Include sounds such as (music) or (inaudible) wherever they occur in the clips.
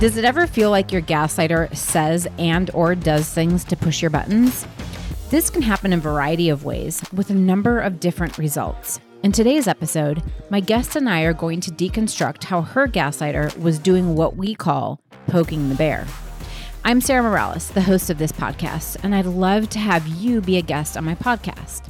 Does it ever feel like your gaslighter says and or does things to push your buttons? This can happen in a variety of ways with a number of different results. In today's episode, my guest and I are going to deconstruct how her gaslighter was doing what we call poking the bear. I'm Sarah Morales, the host of this podcast, and I'd love to have you be a guest on my podcast.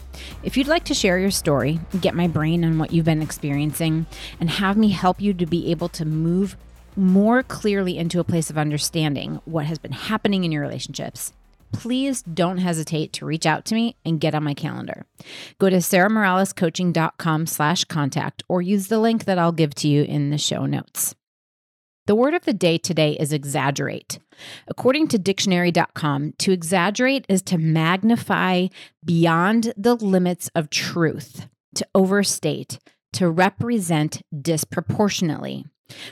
If you'd like to share your story, get my brain on what you've been experiencing, and have me help you to be able to move more clearly into a place of understanding what has been happening in your relationships, please don't hesitate to reach out to me and get on my calendar. Go to sarahmoralescoaching.com slash contact or use the link that I'll give to you in the show notes. The word of the day today is exaggerate. According to dictionary.com, to exaggerate is to magnify beyond the limits of truth, to overstate, to represent disproportionately.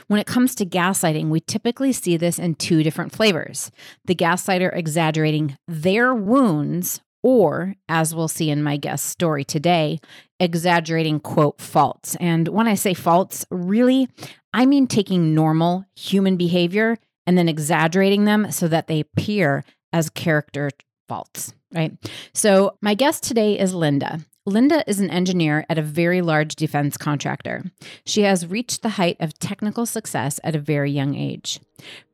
When it comes to gaslighting, we typically see this in two different flavors the gaslighter exaggerating their wounds, or, as we'll see in my guest story today, exaggerating quote faults. And when I say faults, really, I mean taking normal human behavior and then exaggerating them so that they appear as character faults, right? So, my guest today is Linda. Linda is an engineer at a very large defense contractor. She has reached the height of technical success at a very young age.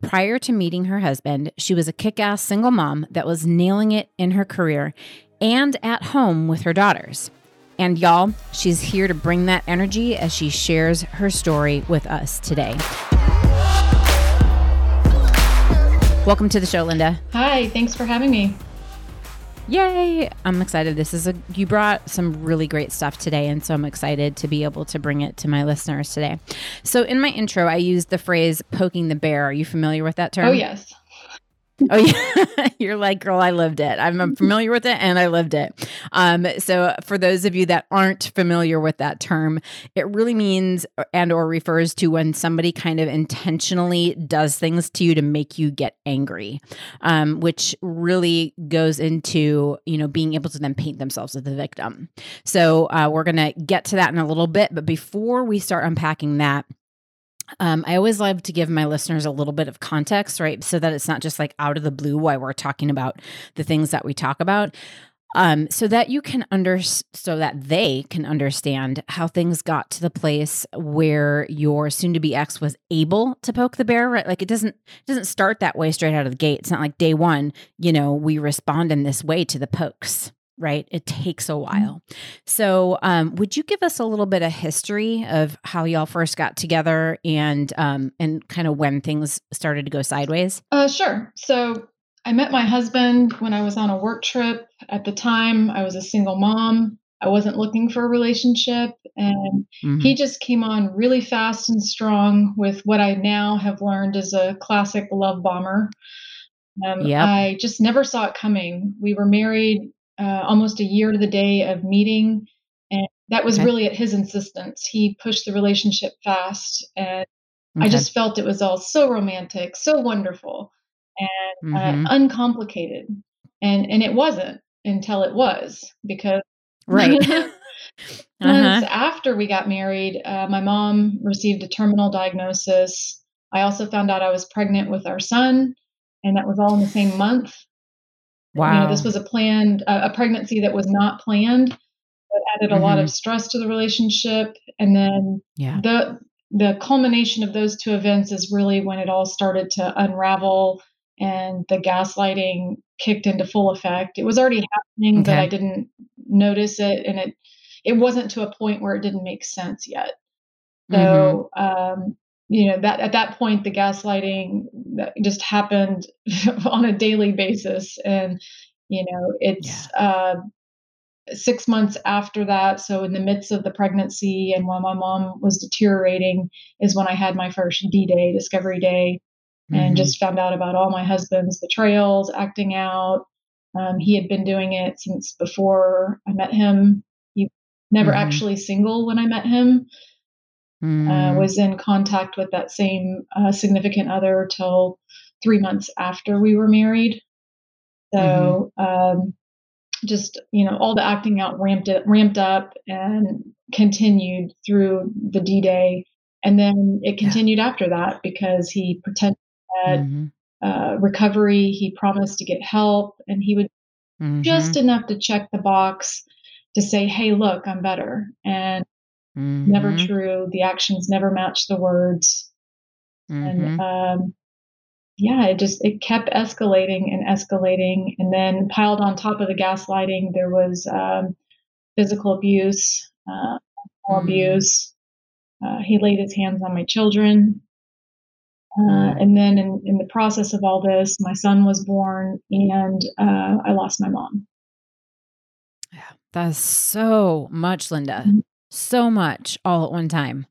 Prior to meeting her husband, she was a kick ass single mom that was nailing it in her career and at home with her daughters. And y'all, she's here to bring that energy as she shares her story with us today. Welcome to the show, Linda. Hi, thanks for having me. Yay! I'm excited. This is a you brought some really great stuff today, and so I'm excited to be able to bring it to my listeners today. So, in my intro, I used the phrase "poking the bear." Are you familiar with that term? Oh yes. (laughs) Oh yeah, (laughs) you're like, girl, I loved it. I'm familiar with it, and I loved it. Um, so for those of you that aren't familiar with that term, it really means and or refers to when somebody kind of intentionally does things to you to make you get angry, um, which really goes into you know being able to then paint themselves as the victim. So uh, we're gonna get to that in a little bit, but before we start unpacking that. Um, I always love to give my listeners a little bit of context, right? So that it's not just like out of the blue why we're talking about the things that we talk about. Um, so that you can under so that they can understand how things got to the place where your soon to be ex was able to poke the bear right like it doesn't it doesn't start that way straight out of the gate it's not like day one you know we respond in this way to the pokes right? It takes a mm-hmm. while. So, um, would you give us a little bit of history of how y'all first got together and um, and kind of when things started to go sideways? Uh, sure. So, I met my husband when I was on a work trip. At the time, I was a single mom. I wasn't looking for a relationship, and mm-hmm. he just came on really fast and strong with what I now have learned is a classic love bomber. Um, yep. I just never saw it coming. We were married uh, almost a year to the day of meeting. And that was okay. really at his insistence. He pushed the relationship fast. And okay. I just felt it was all so romantic, so wonderful, and uh, mm-hmm. uh, uncomplicated. And, and it wasn't until it was because. Right. (laughs) (laughs) months uh-huh. after we got married, uh, my mom received a terminal diagnosis. I also found out I was pregnant with our son, and that was all in the same month. Wow. You know, this was a planned, uh, a pregnancy that was not planned, but added a mm-hmm. lot of stress to the relationship. And then yeah. the the culmination of those two events is really when it all started to unravel and the gaslighting kicked into full effect. It was already happening, okay. but I didn't notice it, and it it wasn't to a point where it didn't make sense yet. So mm-hmm. um, you know that at that point the gaslighting that just happened (laughs) on a daily basis and you know it's yeah. uh, six months after that so in the midst of the pregnancy and while my mom was deteriorating is when i had my first d-day discovery day mm-hmm. and just found out about all my husband's betrayals acting out um, he had been doing it since before i met him he never mm-hmm. actually single when i met him mm. uh, was in contact with that same uh, significant other till three months after we were married. So mm-hmm. um, just you know all the acting out ramped it ramped up and continued through the D Day, and then it continued yeah. after that because he pretended had mm-hmm. uh, recovery. He promised to get help, and he would mm-hmm. just enough to check the box to say, "Hey, look, I'm better." And never mm-hmm. true. The actions never match the words, and mm-hmm. um, yeah, it just it kept escalating and escalating, and then piled on top of the gaslighting, there was um, physical abuse, uh, mm. abuse. Uh, he laid his hands on my children. Uh, mm. and then in, in, the process of all this, my son was born and uh, I lost my mom. Yeah, that's so much, Linda. Mm-hmm. So much all at one time.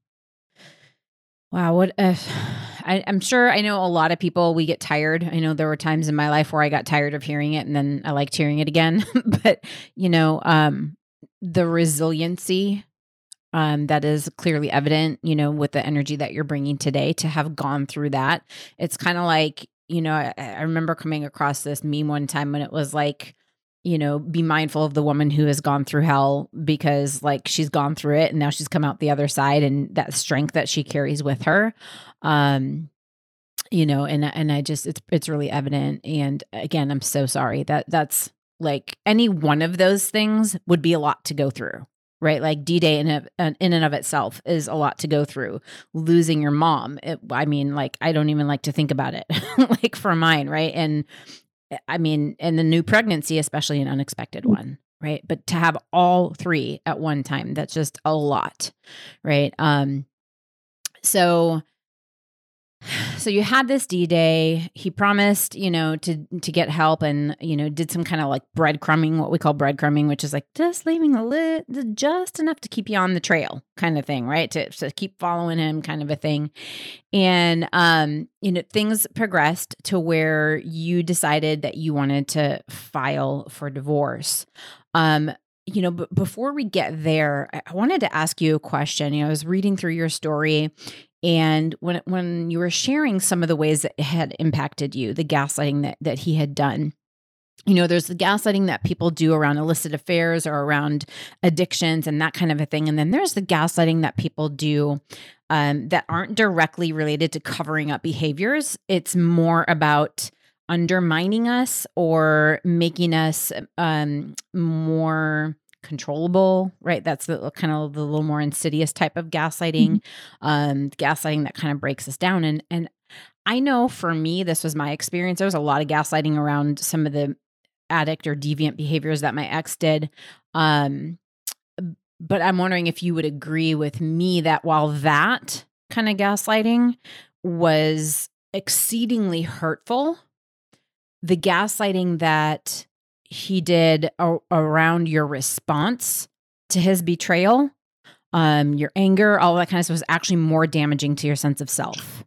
Wow, what if (sighs) I, am sure I know a lot of people we get tired. I know there were times in my life where I got tired of hearing it and then I liked hearing it again. (laughs) but you know, um, the resiliency um, that is clearly evident, you know, with the energy that you're bringing today to have gone through that. It's kind of like, you know, I, I remember coming across this meme one time when it was like, you know, be mindful of the woman who has gone through hell because like she's gone through it and now she's come out the other side and that strength that she carries with her. Um you know, and and I just it's it's really evident. And again, I'm so sorry that that's like any one of those things would be a lot to go through right? Like d-day in, in and of itself is a lot to go through. Losing your mom it, i mean like i don't even like to think about it (laughs) like for mine right? And I mean, and the new pregnancy, especially an unexpected mm. one, right? But to have all three at one time, that's just a lot, right? Um, so so you had this d-day. He promised you know to to get help and you know did some kind of like breadcrumbing what we call breadcrumbing which is like just leaving a lit just enough to keep you on the trail kind of thing right? To, to keep following him kind of a thing. And um you know things progressed to where you decided that you wanted to file for divorce. Um you know, but before we get there, I wanted to ask you a question. You know, I was reading through your story and when when you were sharing some of the ways that had impacted you, the gaslighting that that he had done, you know, there's the gaslighting that people do around illicit affairs or around addictions and that kind of a thing. And then there's the gaslighting that people do um, that aren't directly related to covering up behaviors. It's more about undermining us or making us um, more controllable, right? That's the kind of the little more insidious type of gaslighting, mm-hmm. um, gaslighting that kind of breaks us down. And and I know for me, this was my experience. There was a lot of gaslighting around some of the addict or deviant behaviors that my ex did. Um, but I'm wondering if you would agree with me that while that kind of gaslighting was exceedingly hurtful, the gaslighting that he did a- around your response to his betrayal, um, your anger, all that kind of stuff was actually more damaging to your sense of self.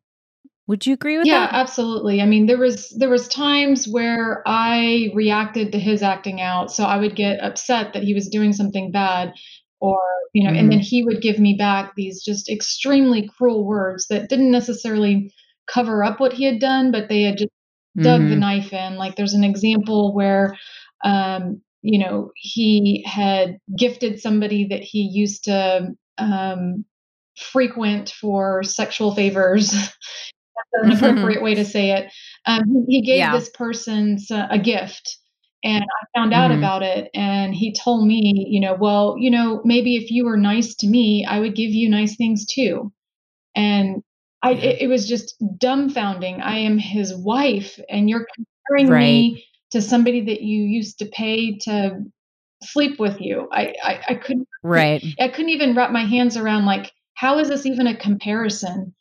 Would you agree with yeah, that? Yeah, absolutely. I mean, there was there was times where I reacted to his acting out, so I would get upset that he was doing something bad or you know, mm. and then mm-hmm. he would give me back these just extremely cruel words that didn't necessarily cover up what he had done, but they had just dug mm-hmm. the knife in. Like there's an example where um, you know, he had gifted somebody that he used to um, frequent for sexual favors. (laughs) That's an appropriate way to say it. Um, he gave yeah. this person a gift, and I found out mm-hmm. about it. And he told me, you know, well, you know, maybe if you were nice to me, I would give you nice things too. And I, it, it was just dumbfounding. I am his wife, and you're comparing right. me to somebody that you used to pay to sleep with you. I, I, I couldn't right. I couldn't even wrap my hands around like how is this even a comparison?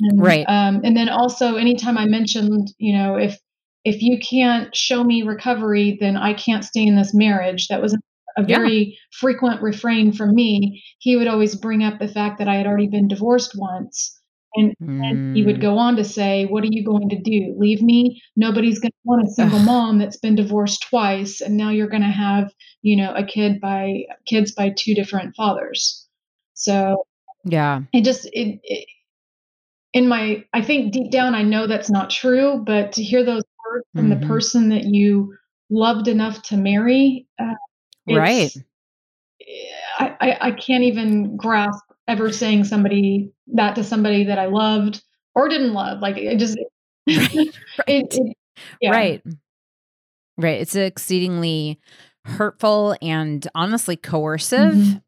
And, right. Um, and then also anytime I mentioned, you know, if if you can't show me recovery, then I can't stay in this marriage. That was a very yeah. frequent refrain from me. He would always bring up the fact that I had already been divorced once. And, mm. and, he would mm. go on to say, What are you going to do? Leave me? Nobody's going to want a single mom that's been divorced twice. And now you're going to have, you know, a kid by kids by two different fathers. So, yeah. It just, it, it in my, I think deep down, I know that's not true, but to hear those words from mm-hmm. the person that you loved enough to marry, uh, right. I, I, I can't even grasp ever saying somebody that to somebody that I loved or didn't love. Like it just (laughs) right. Right. It, it, yeah. right. Right. It's exceedingly hurtful and honestly coercive. Mm-hmm.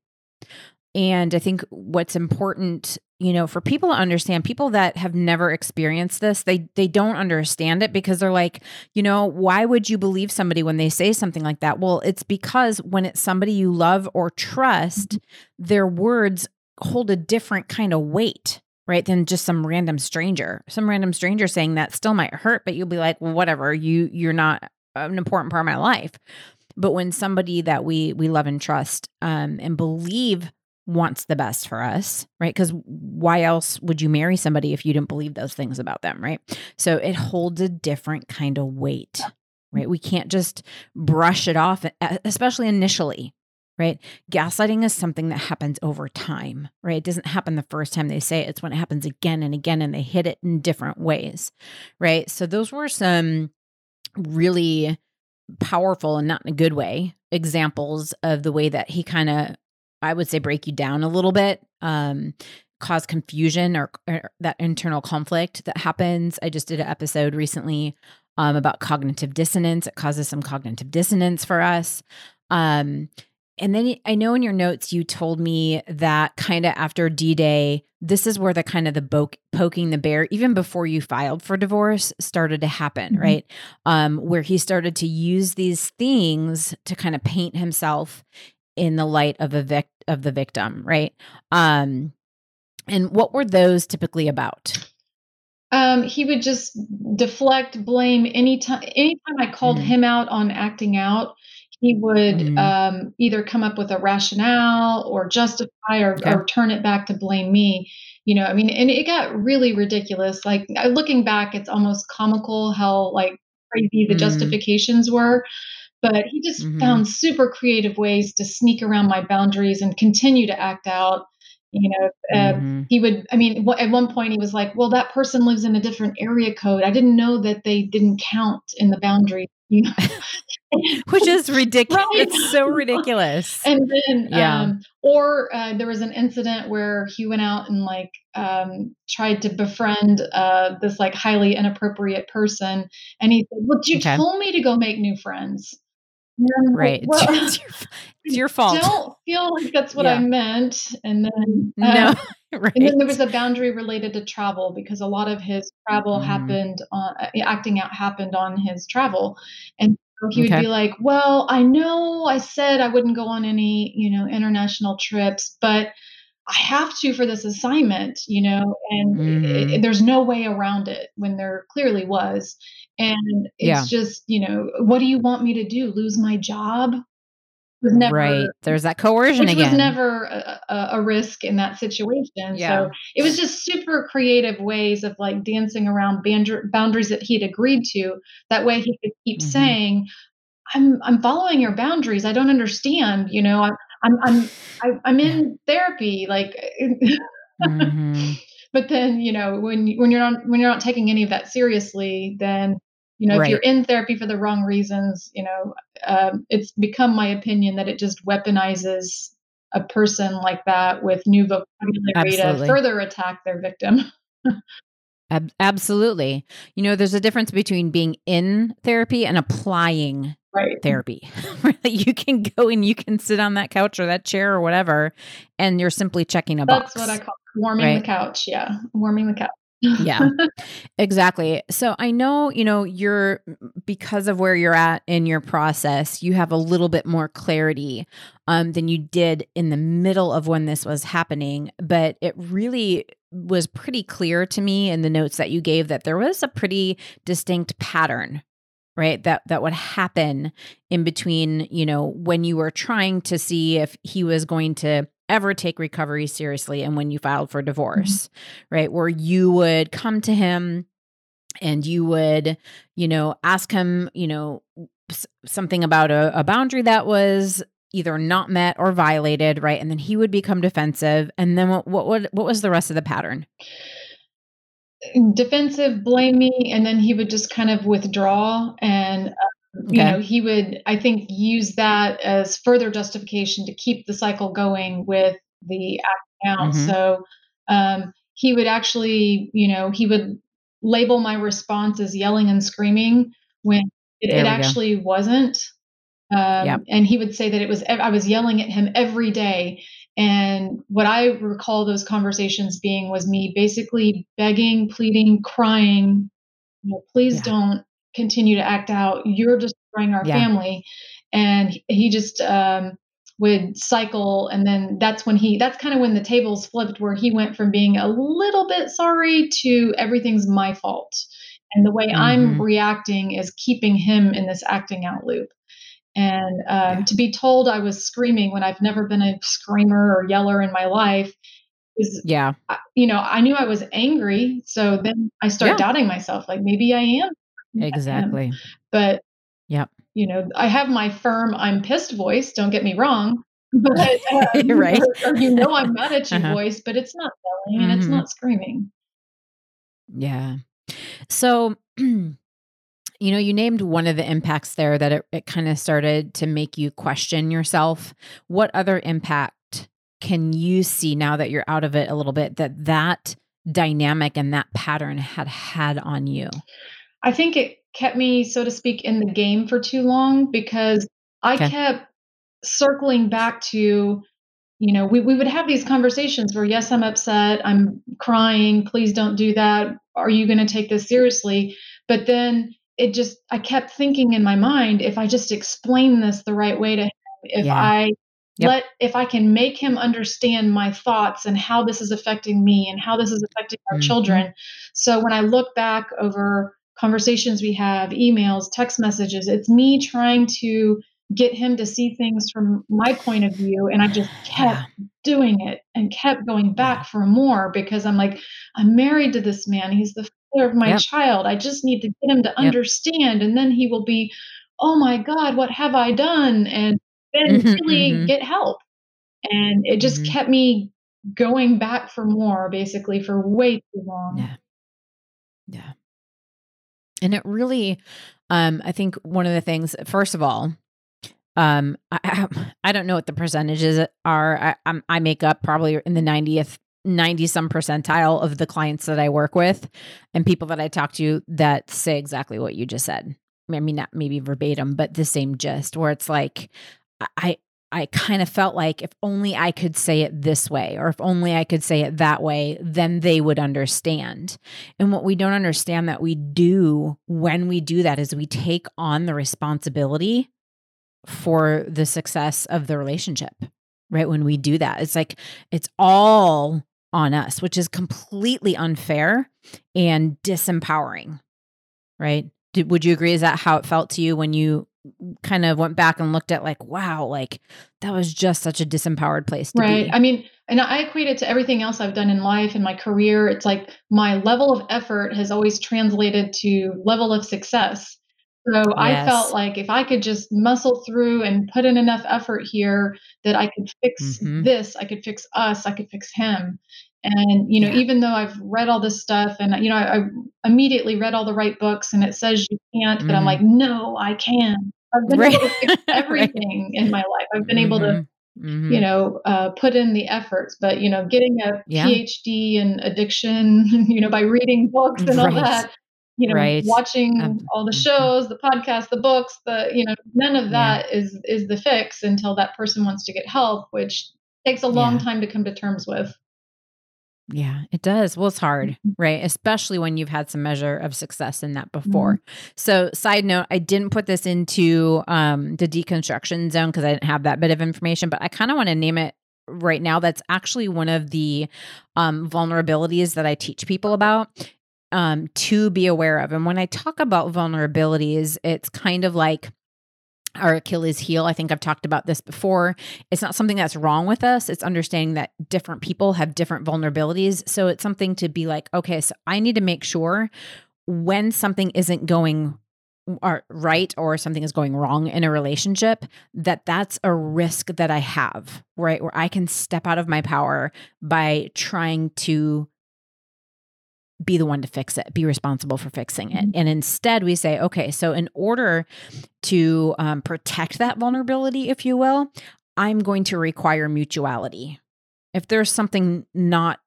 And I think what's important, you know, for people to understand, people that have never experienced this, they they don't understand it because they're like, you know, why would you believe somebody when they say something like that? Well, it's because when it's somebody you love or trust, mm-hmm. their words hold a different kind of weight right than just some random stranger some random stranger saying that still might hurt but you'll be like well whatever you you're not an important part of my life but when somebody that we we love and trust um, and believe wants the best for us, right? Because why else would you marry somebody if you didn't believe those things about them, right? So it holds a different kind of weight, right? We can't just brush it off, especially initially, right? Gaslighting is something that happens over time, right? It doesn't happen the first time they say it, it's when it happens again and again and they hit it in different ways, right? So those were some really powerful and not in a good way examples of the way that he kind of I would say break you down a little bit, um, cause confusion or, or, that internal conflict that happens. I just did an episode recently um, about cognitive dissonance. It causes some cognitive dissonance for us. Um, and then I know in your notes you told me that kind of after D Day, this is where the kind of the bo- poking the bear, even before you filed for divorce, started to happen, mm-hmm. right? Um, where he started to use these things to kind of paint himself in the light of a vic- of the victim, right? Um, and what were those typically about? Um, he would just deflect blame anytime anytime I called mm-hmm. him out on acting out he would mm-hmm. um, either come up with a rationale or justify or, yeah. or, turn it back to blame me you know i mean and it got really ridiculous like looking back it's almost comical how like crazy the mm-hmm. justifications were but he just mm-hmm. found super creative ways to sneak around my boundaries and continue to act out you know uh, mm-hmm. he would i mean at one point he was like well that person lives in a different area code i didn't know that they didn't count in the boundary you know (laughs) which is ridiculous (laughs) right? it's so (laughs) ridiculous and then yeah. um or uh, there was an incident where he went out and like um tried to befriend uh this like highly inappropriate person and he said well you okay. told me to go make new friends right. Like, well, it's, your, it's, your, fault. I don't feel like that's what yeah. I meant. And then, uh, no, right. (laughs) and then there was a boundary related to travel because a lot of his travel mm. happened on uh, acting out happened on his travel. And so he okay. would be like, well, I know I said I wouldn't go on any, you know, international trips, but I have to for this assignment, you know, and mm-hmm. it, it, there's no way around it when there clearly was. And it's yeah. just, you know, what do you want me to do? Lose my job? Never, right. There's that coercion which again. was never a, a, risk in that situation. Yeah. So it was just super creative ways of like dancing around boundaries that he'd agreed to. That way he could keep mm-hmm. saying, I'm I'm following your boundaries. I don't understand. You know, I'm I'm I'm I, am i am in therapy. Like, (laughs) mm-hmm. but then you know when when you're not when you're not taking any of that seriously, then you know right. if you're in therapy for the wrong reasons, you know, um, it's become my opinion that it just weaponizes a person like that with new vocabulary Absolutely. to further attack their victim. (laughs) Ab- absolutely. You know, there's a difference between being in therapy and applying right. therapy. (laughs) you can go and you can sit on that couch or that chair or whatever, and you're simply checking a That's box. That's what I call warming right? the couch. Yeah, warming the couch. Yeah, (laughs) exactly. So I know, you know, you're because of where you're at in your process, you have a little bit more clarity um, than you did in the middle of when this was happening. But it really was pretty clear to me in the notes that you gave that there was a pretty distinct pattern right that that would happen in between you know when you were trying to see if he was going to ever take recovery seriously and when you filed for mm-hmm. divorce mm-hmm. right where you would come to him and you would you know ask him you know something about a, a boundary that was either not met or violated right and then he would become defensive and then what what what, what was the rest of the pattern defensive, blame me, and then he would just kind of withdraw. And, okay. you know, he would, I think, use that as further justification to keep the cycle going with the acting out. Mm-hmm. So um, he would actually, you know, he would label my response as yelling and screaming when it, it actually go. wasn't. Um, yep. And he would say that it was, I was yelling at him every day. And what I recall those conversations being was me basically begging, pleading, crying, you know, please yeah. don't continue to act out. You're destroying our yeah. family. And he just um, would cycle. And then that's when he, that's kind of when the tables flipped, where he went from being a little bit sorry to everything's my fault. And the way mm-hmm. I'm reacting is keeping him in this acting out loop. And um, yeah. to be told I was screaming when I've never been a screamer or yeller in my life is, yeah, you know, I knew I was angry. So then I start yeah. doubting myself, like maybe I am. Exactly. But, yeah, you know, I have my firm, I'm pissed voice, don't get me wrong. But, (laughs) um, right. Or, or, you know, I'm mad at you uh-huh. voice, but it's not yelling mm-hmm. and it's mm-hmm. not screaming. Yeah. So, (clears throat) you know, you named one of the impacts there that it, it kind of started to make you question yourself. What other impact can you see now that you're out of it a little bit that that dynamic and that pattern had had on you? I think it kept me, so to speak, in the game for too long because I okay. kept circling back to, you know, we, we would have these conversations where, yes, I'm upset, I'm crying, please don't do that. Are you going to take this seriously? But then it just I kept thinking in my mind if I just explain this the right way to him, if yeah. I yep. let if I can make him understand my thoughts and how this is affecting me and how this is affecting our mm-hmm. children. So when I look back over conversations we have, emails, text messages, it's me trying to get him to see things from my point of view and I just (sighs) kept doing it and kept going back for more because I'm like I'm married to this man. He's the father of my yep. child. I just need to get him to yep. understand. And then he will be, oh my God, what have I done? And then mm-hmm, really mm-hmm. get help. And it just mm-hmm. kept me going back for more, basically, for way too long. Yeah. Yeah. And it really, um, I think one of the things, first of all, um, I, I don't know what the percentages are. I, I make up probably in the 90th 90 some percentile of the clients that I work with and people that I talk to that say exactly what you just said. I mean, not maybe verbatim, but the same gist where it's like, I, I kind of felt like if only I could say it this way, or if only I could say it that way, then they would understand. And what we don't understand that we do when we do that is we take on the responsibility for the success of the relationship, right? When we do that, it's like it's all on us, which is completely unfair and disempowering, right? Did, would you agree? Is that how it felt to you when you kind of went back and looked at like, wow, like that was just such a disempowered place to right. be. I mean, and I equate it to everything else I've done in life and my career. It's like my level of effort has always translated to level of success. So yes. I felt like if I could just muscle through and put in enough effort here that I could fix mm-hmm. this, I could fix us, I could fix him. And, you know, yeah. even though I've read all this stuff and, you know, I, I, immediately read all the right books and it says you can't, but I'm like, mm-hmm. no, I can. I've been right. able to fix (laughs) everything right. in my life. I've been mm-hmm. able to, mm-hmm. mm-hmm. you know, uh, put in the efforts, but, you know, getting a yeah. PhD in addiction, (laughs) you know, by reading books and right. all that, you know right. watching um, all the mm-hmm. shows the podcasts the books the you know none of that yeah. is is the fix until that person wants to get help which takes a long yeah. time to come to terms with yeah, it does. Well, it's hard, mm-hmm. right? Especially when you've had some measure of success in that before. Mm-hmm. So, side note, I didn't put this into um, the deconstruction zone because I didn't have that bit of information, but I kind of want to name it right now. That's actually one of the um, vulnerabilities that I teach people about um, to be aware of. And when I talk about vulnerabilities, it's kind of like our Achilles heel. I think I've talked about this before. It's not something that's wrong with us. It's understanding that different people have different vulnerabilities. So it's something to be like, okay, so I need to make sure when something isn't going or uh, right or something is going wrong in a relationship that that's a risk that I have, right? Where I can step out of my power by trying to be the one to fix it, be responsible for fixing it. Mm-hmm. And instead, we say, okay, so in order to um, protect that vulnerability, if you will, I'm going to require mutuality. If there's something not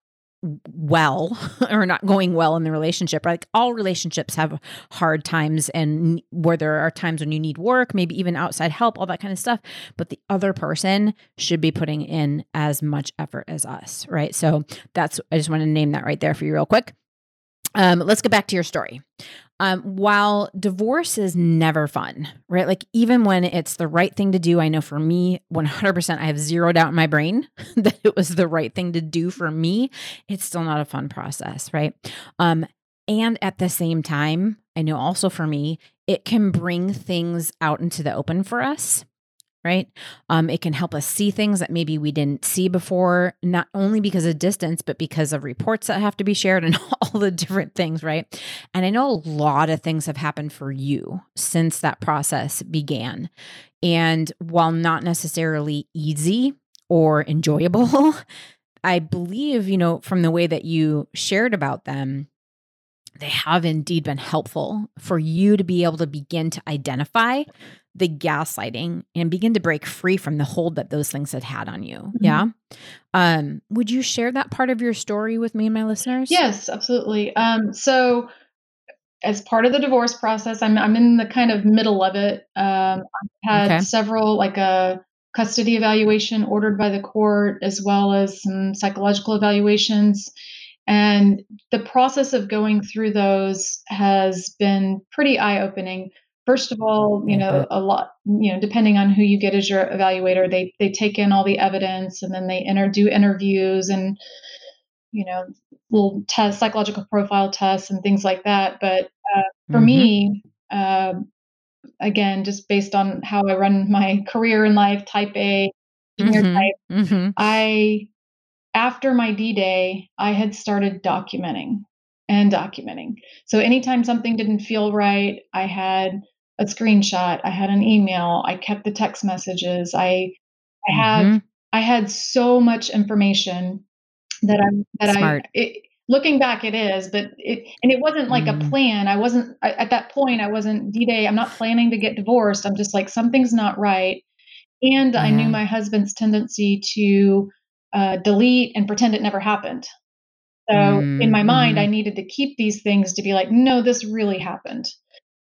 well (laughs) or not going well in the relationship. Like all relationships have hard times and where there are times when you need work, maybe even outside help, all that kind of stuff. But the other person should be putting in as much effort as us, right? So that's, I just want to name that right there for you real quick. Um, let's get back to your story. Um, while divorce is never fun, right? Like, even when it's the right thing to do, I know for me, 100%, I have zero doubt in my brain (laughs) that it was the right thing to do for me. It's still not a fun process, right? Um, and at the same time, I know also for me, it can bring things out into the open for us right? Um, it can help us see things that maybe we didn't see before, not only because of distance, but because of reports that have to be shared and (laughs) all the different things, right? And I know a lot of things have happened for you since that process began. And while not necessarily easy or enjoyable, (laughs) I believe, you know, from the way that you shared about them, they have indeed been helpful for you to be able to begin to identify the gaslighting and begin to break free from the hold that those things had had on you. Mm-hmm. Yeah. Um, would you share that part of your story with me and my listeners? Yes, absolutely. Um, so as part of the divorce process, I'm I'm in the kind of middle of it. Um, I've had okay. several like a custody evaluation ordered by the court, as well as some psychological evaluations. And the process of going through those has been pretty eye opening first of all, you know, a lot, you know, depending on who you get as your evaluator, they they take in all the evidence and then they enter do interviews and you know little test psychological profile tests and things like that. But uh, for mm-hmm. me, uh, again, just based on how I run my career in life, type A, mm-hmm. type, mm-hmm. I after my D day, I had started documenting and documenting. So anytime something didn't feel right, I had a screenshot. I had an email. I kept the text messages. I I had mm-hmm. I had so much information that I that Smart. I it, looking back it is, but it and it wasn't like mm-hmm. a plan. I wasn't I, at that point. I wasn't D Day. I'm not planning to get divorced. I'm just like something's not right. And I knew my husband's tendency to uh, delete and pretend it never happened. So mm-hmm. in my mind, I mm-hmm. needed to keep these things to be like, no, this really happened.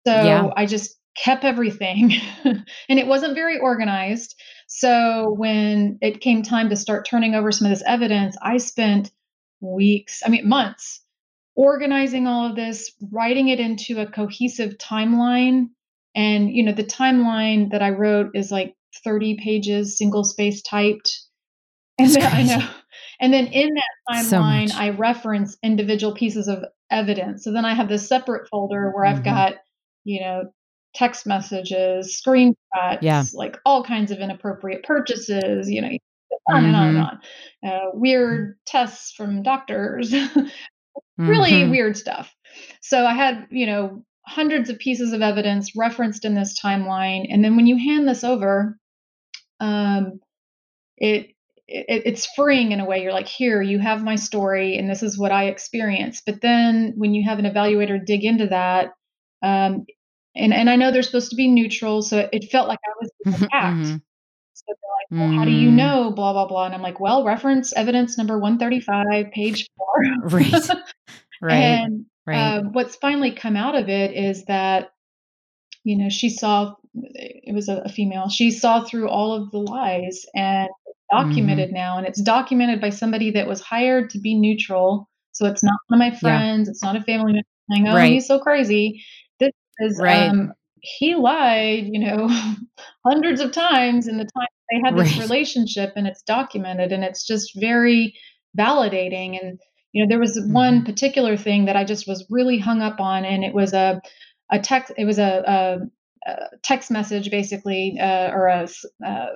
So yeah. I just kept everything (laughs) and it wasn't very organized. So when it came time to start turning over some of this evidence, I spent weeks, I mean, months organizing all of this, writing it into a cohesive timeline. And, you know, the timeline that I wrote is like 30 pages, single space typed. And then, I know. And then in that timeline, so I reference individual pieces of evidence. So then I have this separate folder where mm-hmm. I've got you know, text messages, screenshots, yeah. like all kinds of inappropriate purchases, you know, (laughs) on mm-hmm. and on and mm-hmm. on. Uh, weird tests from doctors, (laughs) really mm-hmm. weird stuff. So I had, you know, hundreds of pieces of evidence referenced in this timeline. And then when you hand this over, um, it, it, it's freeing in a way. You're like, here, you have my story, and this is what I experienced. But then when you have an evaluator dig into that, um, and and I know they're supposed to be neutral, so it felt like I was mm-hmm, attacked. Mm-hmm. So they're like, well, how do you mm. know? Blah blah blah. And I'm like, well, reference evidence number 135, page four. (laughs) right. (laughs) Right. And right. Uh, what's finally come out of it is that, you know, she saw it was a, a female. She saw through all of the lies and documented mm-hmm. now, and it's documented by somebody that was hired to be neutral. So it's not one of my friends. Yeah. It's not a family member saying, "Oh, right. he's so crazy." Because right. um, he lied, you know, (laughs) hundreds of times in the time they had this right. relationship, and it's documented, and it's just very validating. And you know, there was mm-hmm. one particular thing that I just was really hung up on, and it was a a text. It was a, a, a text message, basically, uh, or a uh,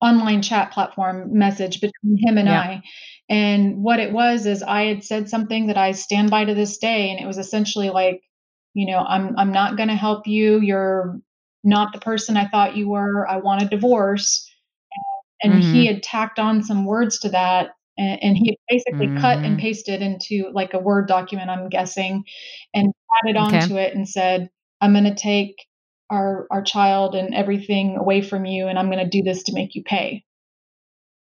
online chat platform message between him and yeah. I. And what it was is I had said something that I stand by to this day, and it was essentially like you know i'm i'm not going to help you you're not the person i thought you were i want a divorce and, mm-hmm. he had tacked on some words to that and, and he basically mm-hmm. cut and mm-hmm. pasted into like a word document i'm guessing and added okay. onto it and said i'm going to take our our child and everything away from you and i'm going to do this to make you pay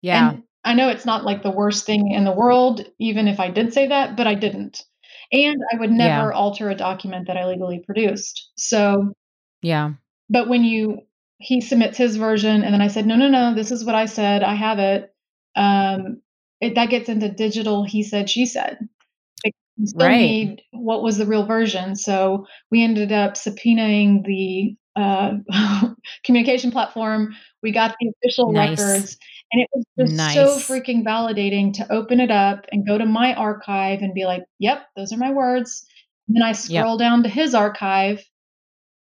yeah and I know it's not like the worst thing in the world, even if I did say that, but I didn't. And I would never yeah. alter a document that I legally produced. So, yeah. But when you, he submits his version, and then I said, no, no, no, this is what I said. I have it. Um, it that gets into digital. He said, she said. Right. need what was the real version. So we ended up subpoenaing the uh, (laughs) communication platform. We got the official nice. records, and it was just nice. so freaking validating to open it up and go to my archive and be like, "Yep, those are my words." And then I scroll yep. down to his archive.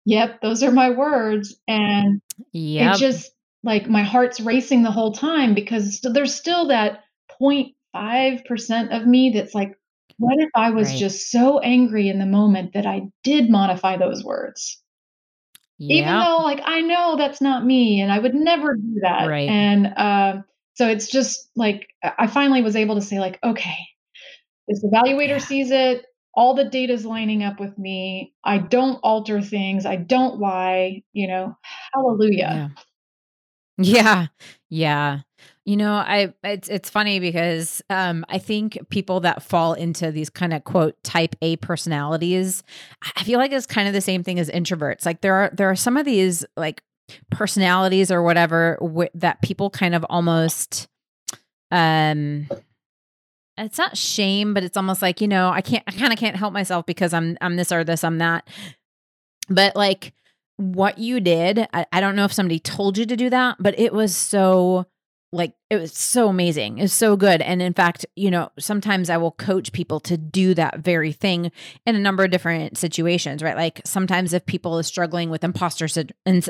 Yep, those are my words, and yep. it just like my heart's racing the whole time because there's still that 0.5 percent of me that's like, what if I was right. just so angry in the moment that I did modify those words? Even though, like, I know that's not me and I would never do that. Right. And uh, so it's just like, I finally was able to say, like, okay, this evaluator yeah. sees it. All the data is lining up with me. I don't alter things. I don't lie. You know, hallelujah. Yeah. Yeah. Yeah. You know, I it's it's funny because um I think people that fall into these kind of quote type A personalities, I feel like it's kind of the same thing as introverts. Like there are there are some of these like personalities or whatever wh- that people kind of almost um it's not shame, but it's almost like, you know, I can't I kind of can't help myself because I'm I'm this or this, I'm that. But like what you did, I, I don't know if somebody told you to do that, but it was so like it was so amazing. It was so good. And in fact, you know, sometimes I will coach people to do that very thing in a number of different situations, right? Like sometimes if people is struggling with imposter sy-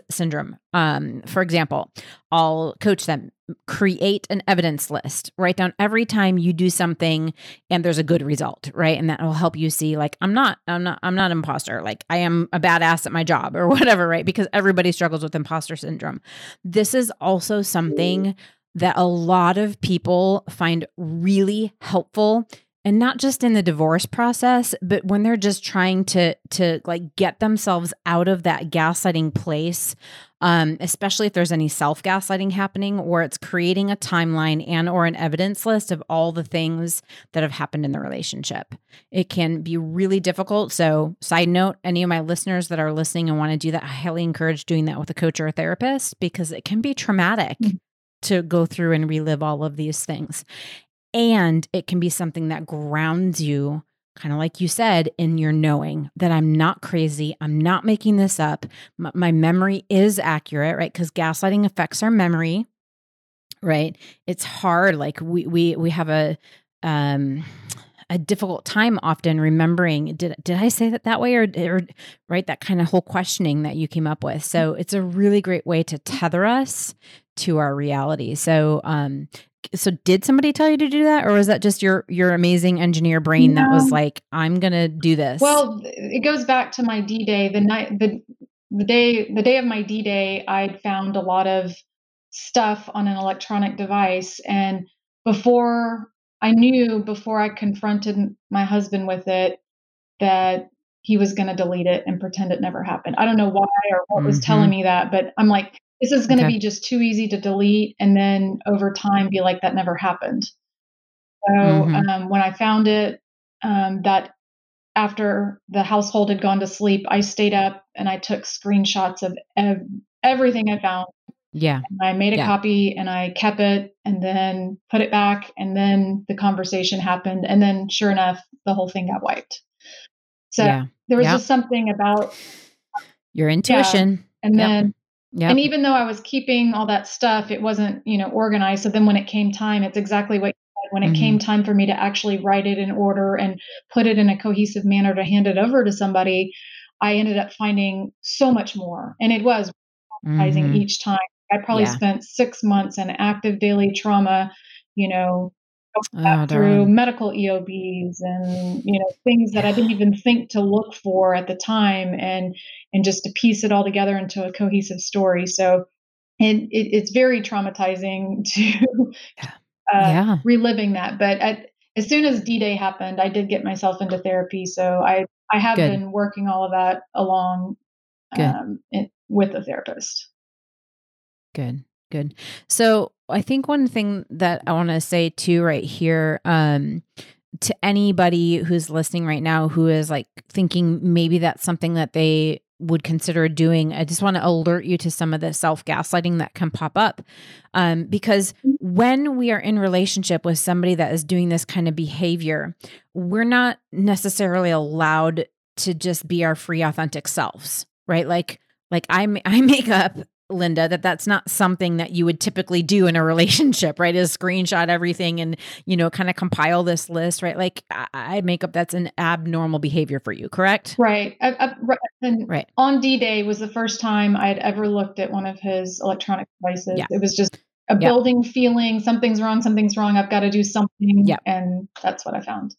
syndrome, um, for example, I'll coach them create an evidence list. Write down every time you do something and there's a good result, right? And that will help you see like I'm not I'm not I'm not an imposter. Like I am a badass at my job or (laughs) whatever, right? Because everybody struggles with imposter syndrome. This is also something that a lot of people find really helpful and not just in the divorce process but when they're just trying to to like get themselves out of that gaslighting place um, especially if there's any self gaslighting happening or it's creating a timeline and or an evidence list of all the things that have happened in the relationship. It can be really difficult. So side note any of my listeners that are listening and want to do that i highly encourage doing that with a coach or a therapist because it can be traumatic. Mm-hmm to go through and relive all of these things. And it can be something that grounds you, kind of like you said, in your knowing that I'm not crazy. I'm not making this up. M- my memory is accurate, right? Because gaslighting affects our memory, right? It's hard. Like we we we have a um a difficult time often remembering did did I say that that way or, or right that kind of whole questioning that you came up with. So it's a really great way to tether us to our reality. So um so did somebody tell you to do that or was that just your your amazing engineer brain no. that was like I'm going to do this? Well, it goes back to my D-Day, the night the the day the day of my D-Day, I'd found a lot of stuff on an electronic device and before I knew before I confronted my husband with it that he was going to delete it and pretend it never happened. I don't know why or what mm-hmm. was telling me that, but I'm like, this is going to okay. be just too easy to delete and then over time be like, that never happened. So mm-hmm. um, when I found it, um, that after the household had gone to sleep, I stayed up and I took screenshots of ev- everything I found yeah. And I made a yeah. copy and I kept it and then put it back. And then the conversation happened. And then sure enough, the whole thing got wiped. So yeah. there was yep. just something about your intuition. Yeah. And yep. then, yep. and even though I was keeping all that stuff, it wasn't, you know, organized. So then when it came time, it's exactly what when it mm-hmm. came time for me to actually write it in order and put it in a cohesive manner to hand it over to somebody, I ended up finding so much more. And it was mm-hmm. each time I probably yeah. spent six months in active daily trauma, you know, oh, through medical EOBs and you know things that I didn't even think to look for at the time, and and just to piece it all together into a cohesive story. So, and it, it's very traumatizing (laughs) to uh, yeah. reliving that. But at, as soon as D Day happened, I did get myself into therapy. So I I have Good. been working all of that along um, with a therapist. Good. Good. So I think one thing that I want to say too, right here, um, to anybody who's listening right now who is like thinking maybe that's something that they would consider doing, I just want to alert you to some of the self gaslighting that can pop up. Um, because when we are in relationship with somebody that is doing this kind of behavior, we're not necessarily allowed to just be our free, authentic selves, right? Like, like I, (laughs) I make up Linda, that that's not something that you would typically do in a (laughs) relationship, right? Is screenshot everything and, you know, kind of compile this list, right? Like I, I make up that's an abnormal behavior for you, correct? Right. Uh, uh, I, I, and right. on D Day was the first time I had ever looked at one of his electronic devices. Yeah. It was just a yeah. building feeling something's wrong, something's wrong. I've got to do something. Yeah. And that's what I found.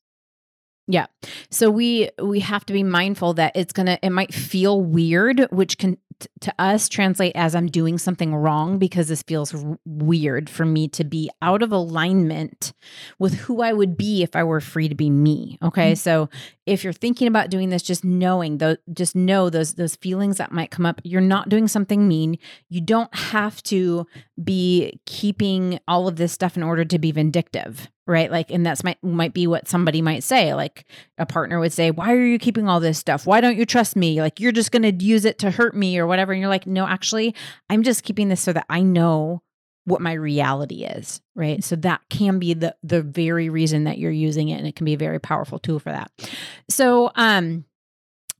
Yeah. So we we have to be mindful that it's going to it might feel weird which can to us translate as I'm doing something wrong because this feels r- weird for me to be out of alignment with who I would be if I were free to be me. Okay. Mm-hmm. So if you're thinking about doing this, just knowing those, just know those, those feelings that might come up. You're not doing something mean. You don't have to be keeping all of this stuff in order to be vindictive right like and that's might might be what somebody might say like a partner would say why are you keeping all this stuff why don't you trust me like you're just going to use it to hurt me or whatever and you're like no actually i'm just keeping this so that i know what my reality is right so that can be the the very reason that you're using it and it can be a very powerful tool for that so um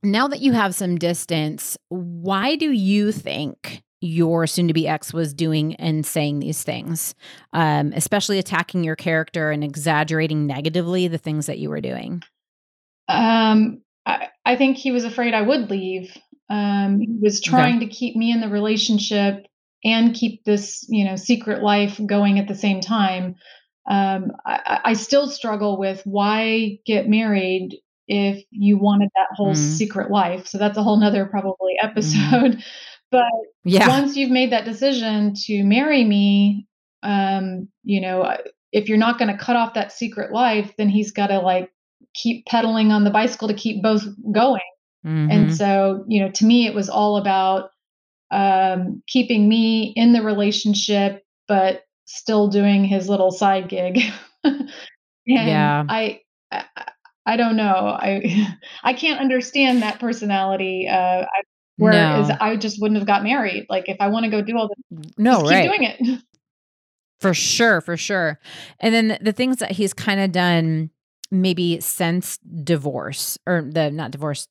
now that you have some distance why do you think your soon to be ex was doing and saying these things, um, especially attacking your character and exaggerating negatively the things that you were doing? Um, I, I think he was afraid I would leave. Um, he was trying okay. to keep me in the relationship and keep this, you know, secret life going at the same time. Um, I, I still struggle with why get married if you wanted that whole mm. secret life. So that's a whole nother probably (laughs) mm-hmm. episode. Mm. But yeah. once you've made that decision to marry me, um, you know, if you're not going to cut off that secret life, then he's got to like keep pedaling on the bicycle to keep both going. Mm-hmm. And so, you know, to me, it was all about um, keeping me in the relationship, but still doing his little side gig. (laughs) yeah. I, I, I don't know. I (laughs) I can't understand that personality. Uh, I Whereas no. I just wouldn't have got married. Like if I want to go do all the no, right. keep doing it. (laughs) For sure, for sure. And then the, the things that he's kind of done maybe since divorce or the not divorce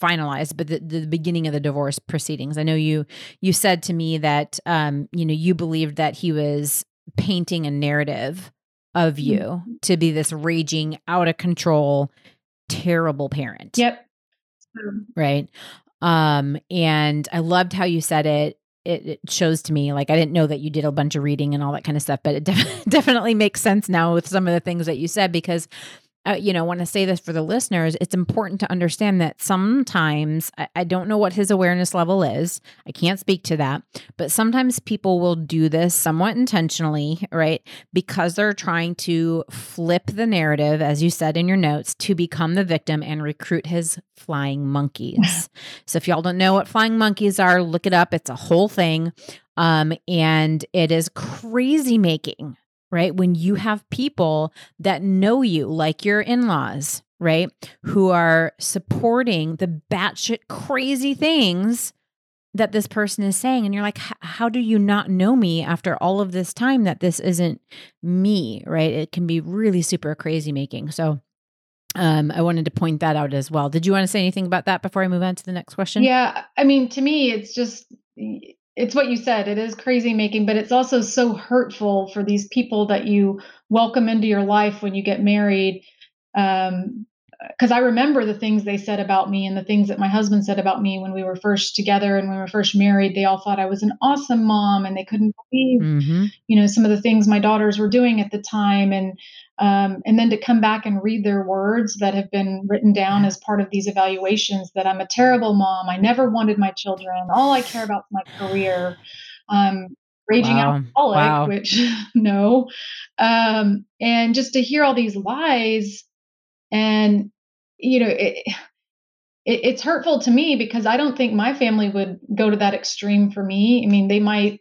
finalized but the, the beginning of the divorce proceedings. I know you you said to me that um you know you believed that he was painting a narrative of you mm-hmm. to be this raging out of control terrible parent. Yep. Right? Um, and I loved how you said it. It, it shows to me like I didn't know that you did a bunch of reading and all that kind of stuff, but it (laughs) def- definitely makes sense now with some of the things that you said because uh, you know, want to say this for the listeners, it's important to understand that sometimes I, I, don't know what his awareness level is. I can't speak to that, but sometimes people will do this somewhat intentionally, right? Because they're trying to flip the narrative, as you said in your notes, to become the victim and recruit his flying monkeys. (laughs) so if y'all don't know what flying monkeys are, look it up. It's a whole thing. Um, and it is crazy making right? When you have people that know you, like your in laws, right? Who are supporting the batshit crazy things that this person is saying. And you're like, how do you not know me after all of this time that this isn't me, right? It can be really super crazy making. So, um, I wanted to point that out as well. Did you want to say anything about that before I move on to the next question? Yeah. I mean, to me, it's just it's what you said it is crazy making but it's also so hurtful for these people that you welcome into your life when you get married. Um because I remember the things they said about me and the things that my husband said about me when we were first together and when we were first married. They all thought I was an awesome mom and they couldn't believe, mm-hmm. you know, some of the things my daughters were doing at the time. And um, and then to come back and read their words that have been written down as part of these evaluations that I'm a terrible mom. I never wanted my children. All I care about is my career. Um, raging wow. alcoholic, wow. which (laughs) no. Um, and just to hear all these lies and, you know, it, it, it's hurtful to me because I don't think my family would go to that extreme for me. I mean, they might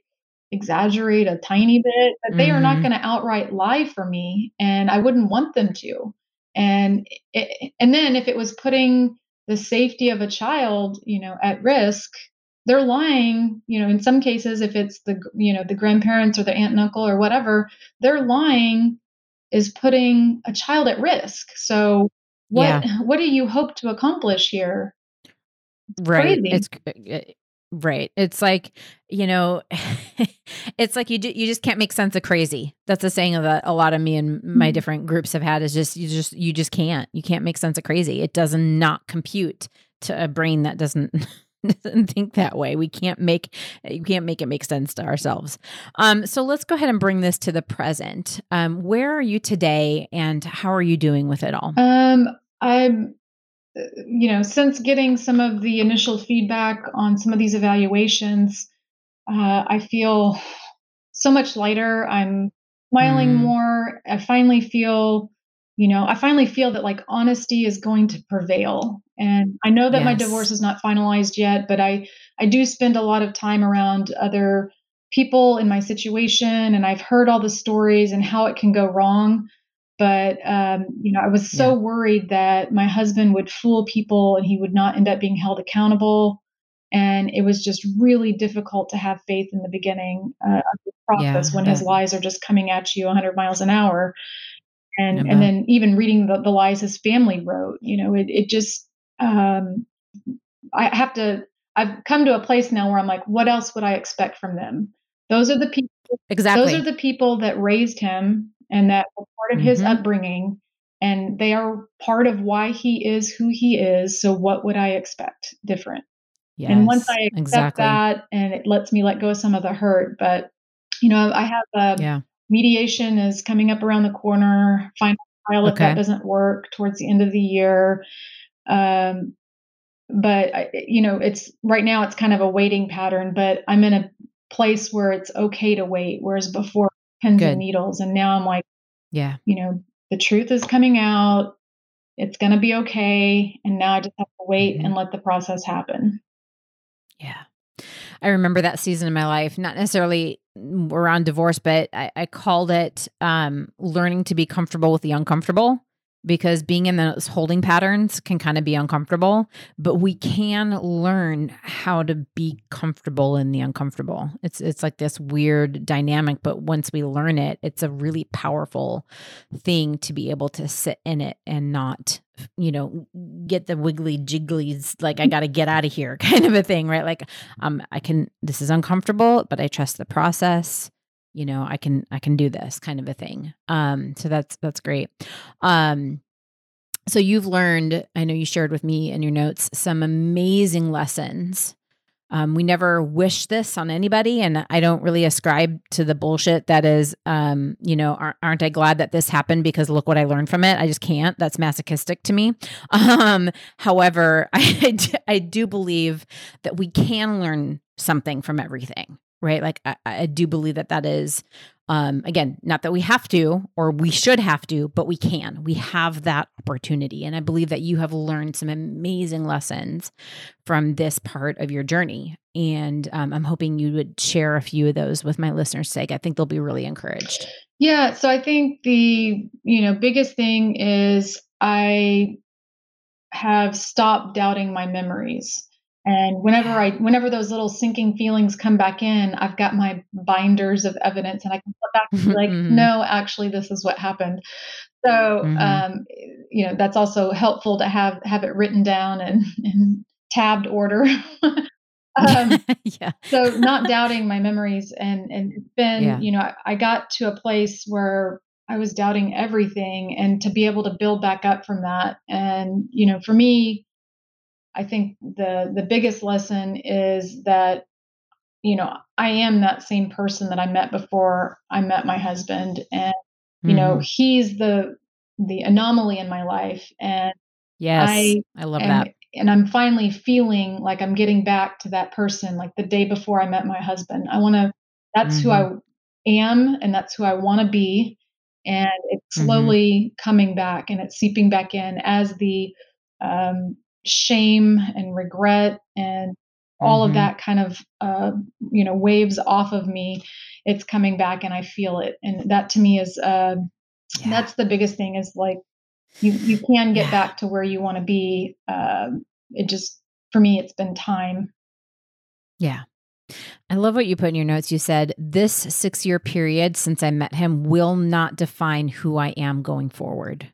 exaggerate a tiny bit, but they are not mm-hmm. going to outright lie for me, and I wouldn't want them to. And it, and then if it was putting the safety of a child, you know, at risk, they're lying. You know, in some cases, if it's the you know the grandparents or the aunt and uncle or whatever, they're lying is putting a child at risk. So what yeah. (laughs) what do you hope to accomplish here? It's right. Crazy. It's uh, Right. It's like, you know, (laughs) it's like you do, you just can't make sense of crazy. That's a saying that a lot of me and my mm-hmm. different groups have had is just you just you just can't. You can't make sense of crazy. It does not compute to a brain that doesn't (laughs) (laughs) doesn't think that way. We can't make you can't make it make sense to ourselves. Um so let's go ahead and bring this to the present. Um where are you today and how are you doing with it all? Um I'm you know, since getting some of the initial feedback on some of these evaluations, uh, I feel so much lighter. I'm smiling mm. more. I finally feel, you know, I finally feel that like honesty is going to prevail. And I know that yes. my divorce is not finalized yet, but I I do spend a lot of time around other people in my situation and I've heard all the stories and how it can go wrong. But um, you know, I was so yeah. worried that my husband would fool people and he would not end up being held accountable. And it was just really difficult to have faith in the beginning uh, of the process yeah, when his lies are just coming at you 100 miles an hour. And and then even reading the, the lies his family wrote, you know, it it just um, I have to. I've come to a place now where I'm like, what else would I expect from them? Those are the people. Exactly. Those are the people that raised him and that were part of mm-hmm. his upbringing and they are part of why he is who he is. So what would I expect different? Yes, and once I accept exactly. that and it lets me let go of some of the hurt, but you know, I have a yeah. Mediation is coming up around the corner, final trial if that doesn't work towards the end of the year. Um, but I, you know, it's right now it's kind of a waiting pattern, but I'm in a place where it's okay to wait. Whereas before pins Good. and needles. And now I'm like, yeah, you know, the truth is coming out. It's going to be okay. And now I just have to wait mm-hmm. and let the process happen. Yeah. I remember that season in my life, not necessarily around divorce, but I, I called it um, learning to be comfortable with the uncomfortable because being in those holding patterns can kind of be uncomfortable, but we can learn how to be comfortable in the uncomfortable. It's it's like this weird dynamic, but once we learn it, it's a really powerful thing to be able to sit in it and not you know get the wiggly jigglies like i got to get out of here (laughs) kind of a thing right like um i can this is uncomfortable but i trust the process you know i can i can do this kind of a thing. Um so that's that's great. Um so you've learned i know you shared with me in your notes some amazing lessons. Um, we never wish this on anybody and i don't really ascribe to the bullshit that is um, you know aren't, aren't, i glad that this happened because look what i learned from it? I just can't. That's masochistic to me. (laughs) Um, however (laughs) I, I do believe that we can learn something from everything right? Like I, I do believe that that is, um, again, not that we have to or we should have to, but we can. We have that opportunity, and I believe that you have learned some amazing lessons from this part of your journey. And um, I'm hoping you would share a few of those with my listeners' sake. I think they'll be really encouraged. Yeah. So I think the you know biggest thing is I have stopped doubting my memories. And whenever I, whenever those little sinking feelings come back in, I've got my binders of evidence, and I can flip back and be like, mm-hmm. "No, actually, this is what happened." So, mm-hmm. um, you know, that's also helpful to have have it written down and in tabbed order. (laughs) um, (laughs) yeah. so, not doubting my memories, and and it's been, yeah. you know, I, I got to a place where I was doubting everything, and to be able to build back up from that, and you know, for me I think the the biggest lesson is that you know I am that same person that I met before I met my husband, and you mm. know he's the the anomaly in my life, and yes, I, I love am, that. And I'm finally feeling like I'm getting back to that person, like the day before I met my husband. I want to. That's mm-hmm. who I mm-hmm. am, and that's who I want to be. And it's mm-hmm. slowly mm-hmm. coming back, and it's seeping back in as the um, shame and regret and all mm-hmm. of that kind of uh, you know waves off of me it's coming back and i feel it and that to me is uh, yeah. that's the biggest thing is like you you can get yeah. back to where you want to be uh, it just for me it's been time yeah I love what you put in your notes. You said, This six year period since I met him will not define who I am going forward.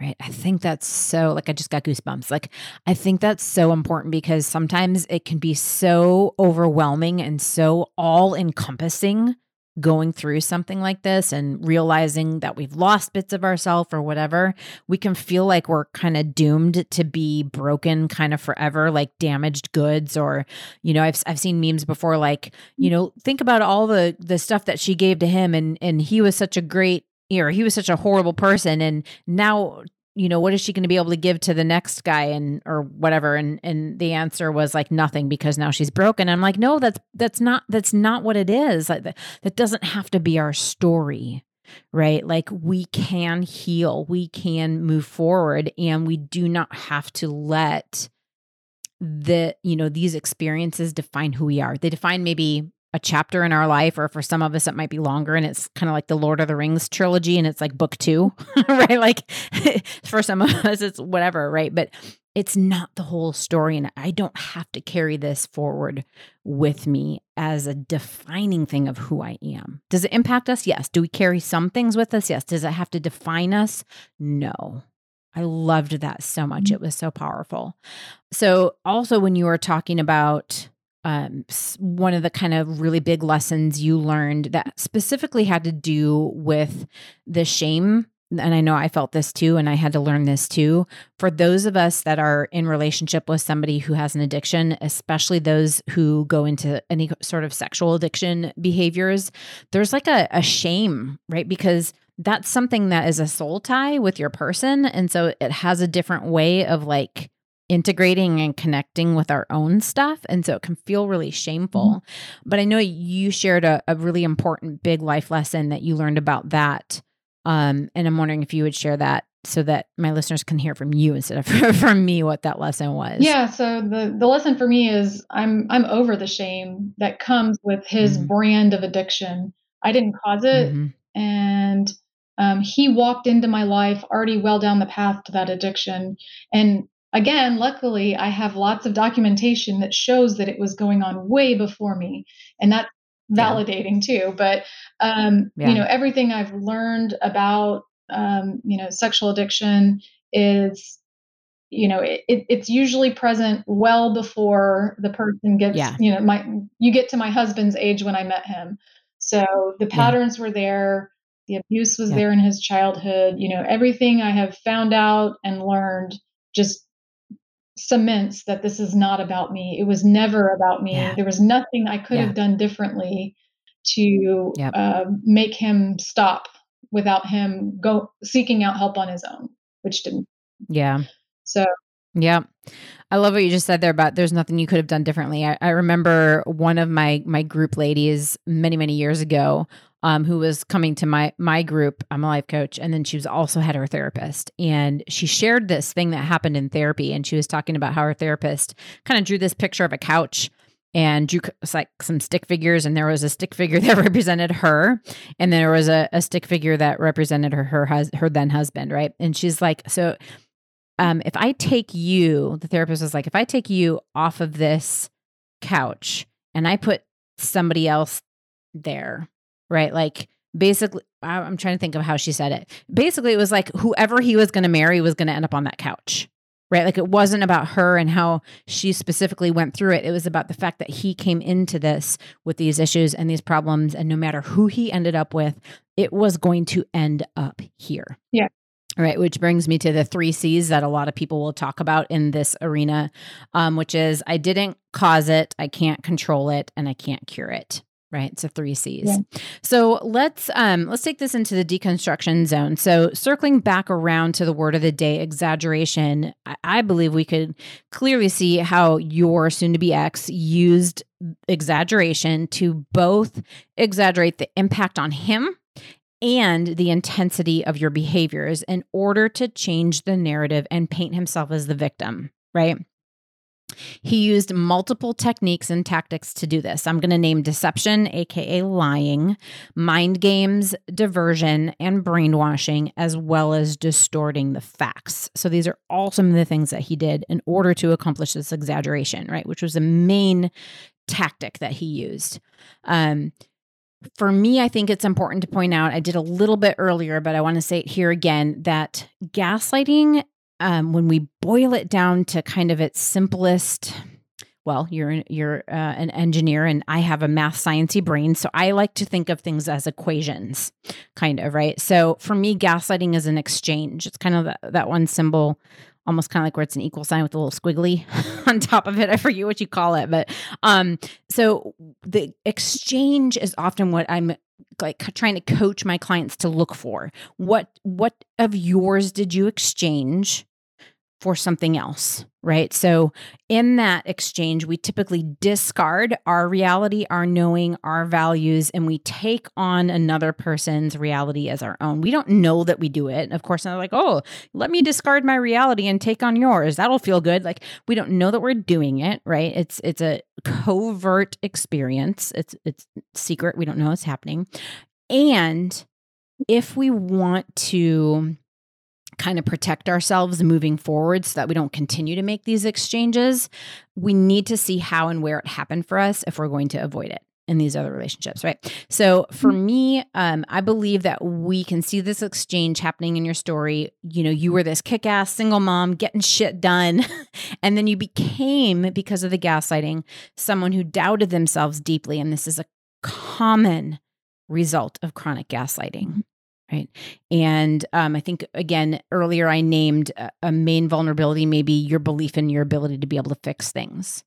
Right. I think that's so, like, I just got goosebumps. Like, I think that's so important because sometimes it can be so overwhelming and so all encompassing going through something like this and realizing that we've lost bits of ourselves or whatever, we can feel like we're kind of doomed to be broken kind of forever, like damaged goods or, you know, I've I've seen memes before like, you mm. know, think about all the the stuff that she gave to him and and he was such a great or he was such a horrible person and now you know what is she going to be able to give to the next guy and or whatever? And and the answer was like nothing because now she's broken. I'm like no that's that's not that's not what it is. Like that, that doesn't have to be our story right? Like we can heal we can move forward and we do not have to let the you know these experiences define who we are. They define maybe a chapter in our life, or for some of us, it might be longer. And it's kind of like the Lord of the Rings trilogy, and it's like book two, (laughs) right? Like (laughs) for some of us, it's whatever, right? But it's not the whole story. And I don't have to carry this forward with me as a defining thing of who I am. Does it impact us? Yes. Do we carry some things with us? Yes. Does it have to define us? No. I loved that so much. Mm-hmm. It was so powerful. So, also, when you were talking about um, one of the kind of really big lessons you learned that specifically had to do with the shame and I know I felt this too, and I had to learn this too. For those of us that are in relationship with somebody who has an addiction, especially those who go into any sort of sexual addiction behaviors, there's like a, a shame, right? Because that's something that is a soul tie with your person. And so it has a different way of like integrating and connecting with our own stuff. And so it can feel really shameful. Mm-hmm. But I know you shared a, a, really important big life lesson that you learned about that. Um, and I'm wondering if you would share that so that my listeners can hear from you instead of (laughs) from me what that lesson was. Yeah. So the, the lesson for me is I'm I'm over the shame that comes with his mm-hmm. brand of addiction. I didn't cause it. Mm-hmm. And um, he walked into my life already well down the path to that addiction. And again, luckily, I have lots of documentation that shows that it was going on way before me, and that's validating yeah. too. But um, yeah. you know, everything I've learned about um, you know sexual addiction is you know it, it's usually present well before the person gets yeah. you know my you get to my husband's age when i met him so the patterns were there the abuse was there in his childhood you know everything i have found out and learned just cements that this is not about me. It was never about me. Yeah. There was nothing I could yeah. have done differently to yep. uh, make him stop without him go seeking out help on his own, which didn't. Yeah. So. Yeah. I love what you just said there about there's nothing you could have done differently. I, I remember one of my my group ladies many many years ago um, who was coming to my my group. I'm a life coach, and then she was also had her therapist, and she shared this thing that happened in therapy, and she was talking about how her therapist kind of drew this picture of a couch and drew like some stick figures. And there was a stick figure (laughs) that represented her. And there was a, a stick figure that represented her her hus- her then husband right? And she's like so um if i take you the therapist was like if i take you off of this couch and i put somebody else there right? Like basically, I'm trying to think of how she said it. Basically, it was like whoever he was going to marry was going to end up on that couch, right? Like it wasn't about her and how she specifically went through it. It was about the fact that he came into this with these issues and these problems. And no matter who he ended up with, it was going to end up here. Yeah. All right, which brings me to the three C's that a lot of people will talk about in this arena, um, which is I didn't cause it, I can't control it, and I can't cure it right? So three c's. Yeah. so let's um let's take this into the deconstruction zone. So circling back around to the word of the day exaggeration i, I believe we could clearly see how your soon to be ex used exaggeration to both exaggerate the impact on him and the intensity of your behaviors in order to change the narrative and paint himself as the victim right He used multiple techniques and tactics to do this. I'm going to name deception, aka lying, mind games, diversion, and brainwashing, as well as distorting the facts. So these are all some of the things that he did in order to accomplish this exaggeration, right? Which was the main tactic that he used. Um, for me, I think it's important to point out, I did a little bit earlier, but I want to say it here again that gaslighting um, when we boil it down to kind of its simplest well you're you're uh, an engineer and i have a math sciencey brain so i like to think of things as equations kind of right? So for me gaslighting is an exchange. It's kind of that, that one symbol almost kind of like where it's an equal sign with a little squiggly (laughs) on top of it. I forget what you call it but um so the exchange is often what i'm like trying to coach my clients to look for. What what of yours did you exchange for something else, right? So, in that exchange, we typically discard our reality, our knowing, our values, and we take on another person's reality as our own. We don't know that we do it. Of course, I'm like, oh, let me discard my reality and take on yours. That'll feel good. Like we don't know that we're doing it, right? It's it's a covert experience. It's it's secret. We don't know what's happening. And if we want to kind of protect ourselves moving forward so that we don't continue to make these exchanges, we need to see how and where it happened for us if we're going to avoid it in these other relationships, right? So for mm-hmm. me, um, I believe that we can see this exchange happening in your story. You know, you were this kick ass single mom getting shit done. (laughs) and then you became, because of the gaslighting, someone who doubted themselves deeply. And this is a common result of chronic gaslighting. Right. And um, I think, again, earlier I named a, a main vulnerability, maybe your belief in your ability to be able to fix things.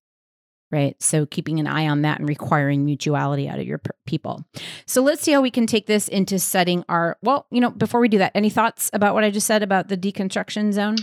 Right. So keeping an eye on that and requiring mutuality out of your people. So let's see how we can take this into setting our, well, you know, before we do that, any thoughts about what I just said about the deconstruction zone?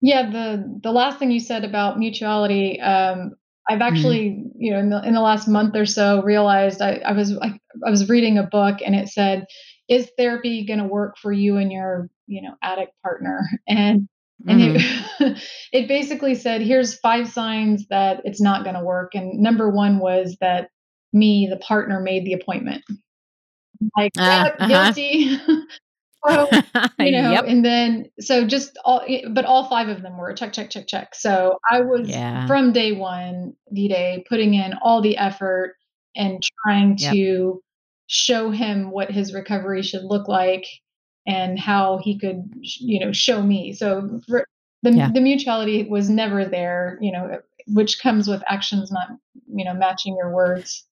Yeah. The, the last thing you said about mutuality, um, I've mm-hmm. actually, mm you know, in the, in the last month or so realized I, I was, I, I was reading a book and it said, is therapy going to work for you and your you know addict partner (laughs) and and mm-hmm. it, (laughs) it basically said here's five signs that it's not going to work and number one was that me the partner made the appointment like uh, yep, uh-huh. guilty (laughs) so, you know yep. and then so just all but all five of them were check check check check so i was yeah. from day one d-day putting in all the effort and trying yep. to show him what his recovery should look like and how he could you know show me. So the, yeah. the mutuality was never there you know which comes with actions not you know matching your words.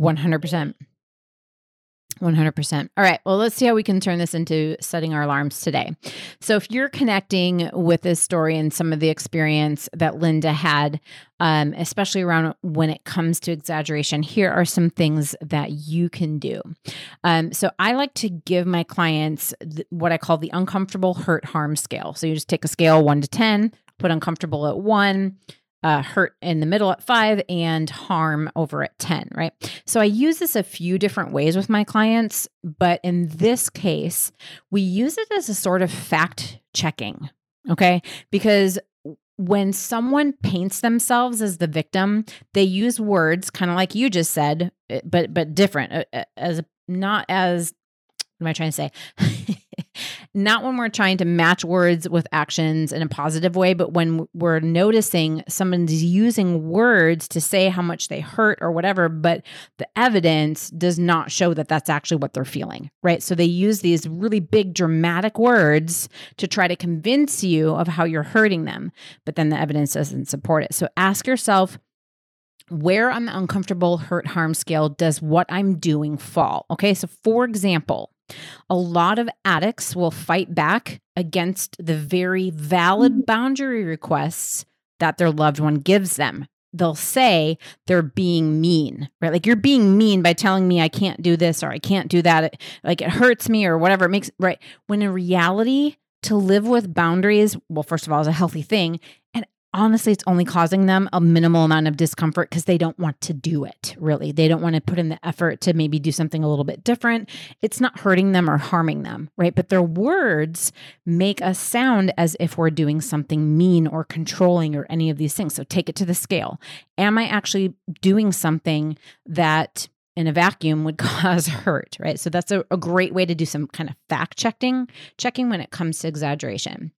100% 100%. All right. Well, let's see how we can turn this into setting our alarms today. So, if you're connecting with this story and some of the experience that Linda had, um, especially around when it comes to exaggeration, here are some things that you can do. Um, so, I like to give my clients th- what I call the uncomfortable hurt harm scale. So, you just take a scale one to 10, put uncomfortable at one, uh, hurt in the middle at five and harm over at 10, right? So I use this a few different ways with my clients, but in this case, we use it as a sort of fact checking, okay? Because when someone paints themselves as the victim, they use words kind of like you just said, eh, but but different uh, uh, as not as what am I trying to say? (laughs) not when we're trying to match words with actions in a positive way, but when we're noticing someone's using words to say how much they hurt or whatever, but the evidence does not show that that's actually what they're feeling, right? So they use these really big dramatic words to try to convince you of how you're hurting them, but then the evidence doesn't support it. So ask yourself, where on the uncomfortable hurt harm scale does what I'm doing fall? Okay, so for example, a lot of addicts will fight back against the very valid mm-hmm. boundary requests that their loved one gives them. They'll say they're being mean, right? Like you're being mean by telling me I can't do this or I can't do that. like it hurts me or whatever. It makes right. When in reality, to live with boundaries, well, first of all, is a healthy thing. And honestly, it's only causing them a minimal amount of discomfort because they don't want to do it, really. They don't want to put in the effort to maybe do something a little bit different. It's not hurting them or harming them, right? But their words make us sound as if we're doing something mean or controlling or any of these things. So take it to the scale. Am I actually doing something that in a vacuum would (laughs) cause hurt, right? So that's a, a great way to do some kind of fact checking, checking when it comes to exaggeration.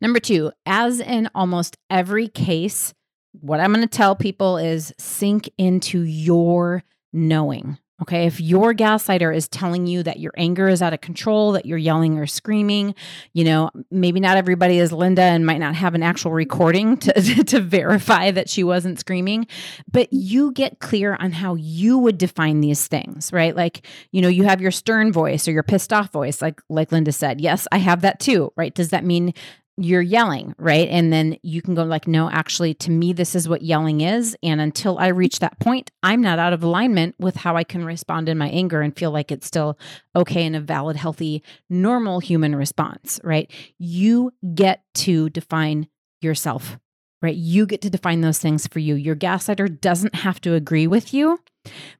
Number two, as in almost every case, what I'm going to tell people is sink into your knowing. Okay. If your gaslighter is telling you that your anger is out of control, that you're yelling or screaming, you know, maybe not everybody is Linda and might not have an actual recording (laughs) to, to verify that she wasn't screaming, but you get clear on how you would define these things, right? Like, you know, you have your stern voice or your pissed off voice, like, like Linda said. Yes, I have that too, right? Does that mean you're yelling, right? And then you can go like, no, actually, to me, this is what yelling is. And until I reach that point, I'm not out of alignment with how I can respond in my anger and feel like it's still okay and a valid, healthy, normal human response, right? You get to define yourself, right? You get to define those things for you. Your gaslighter doesn't have to agree with you,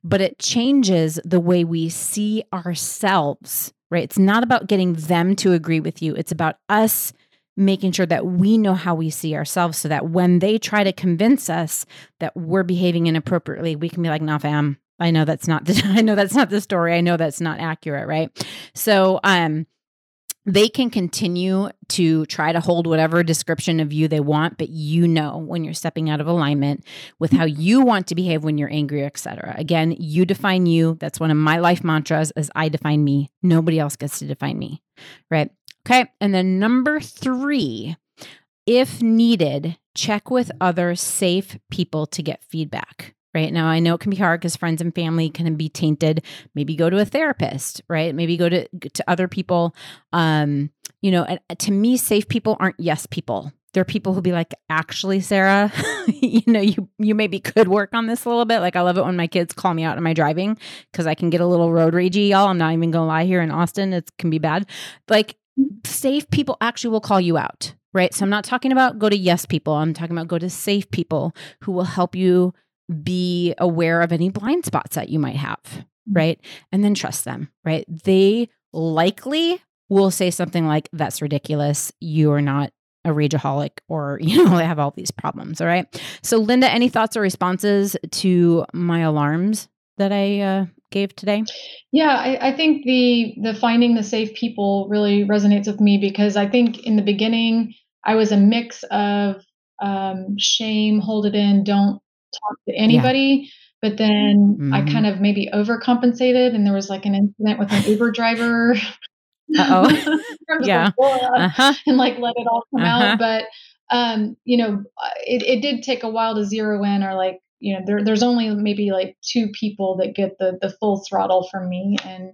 but it changes the way we see ourselves, right? It's not about getting them to agree with you, it's about us making sure that we know how we see ourselves so that when they try to convince us that we're behaving inappropriately, we can be like, no, fam, I know that's not the (laughs) I know that's not the story. I know that's not accurate, right? So um they can continue to try to hold whatever description of you they want, but you know when you're stepping out of alignment with how you want to behave when you're angry, etc. Again, you define you. That's one of my life mantras is I define me. Nobody else gets to define me. Right? Okay. And then number three, if needed, check with other safe people to get feedback. Right now, I know it can be hard because friends and family can be tainted. Maybe go to a therapist, right? Maybe go to to other people. Um, you know, and to me, safe people aren't yes people. They're people who be like, actually, Sarah, (laughs) you know, you you maybe could work on this a little bit. Like I love it when my kids call me out on my driving because I can get a little road ragey, y'all. I'm not even gonna lie here in Austin, it can be bad. Like safe people actually will call you out, right? So I'm not talking about go to yes people. I'm talking about go to safe people who will help you be aware of any blind spots that you might have, mm-hmm. right? And then trust them, right? They likely will say something like, that's ridiculous. You are not a rageaholic or, (laughs) you know, they have all these problems. All right. So, Linda, any thoughts or responses to my alarms that I uh, gave today? Yeah, I, I, think the the finding the safe people really resonates with me because I think in the beginning I was a mix of um, shame, hold it in, don't talk to anybody. Yeah. But then mm-hmm. I kind of maybe overcompensated, and there was like an incident with an Uber driver. (laughs) oh, yeah, uh-huh. and like let it all come uh-huh. out. But um, you know, it, it did take a while to zero in or like you know there, there's only maybe like two people that get the the full throttle from me and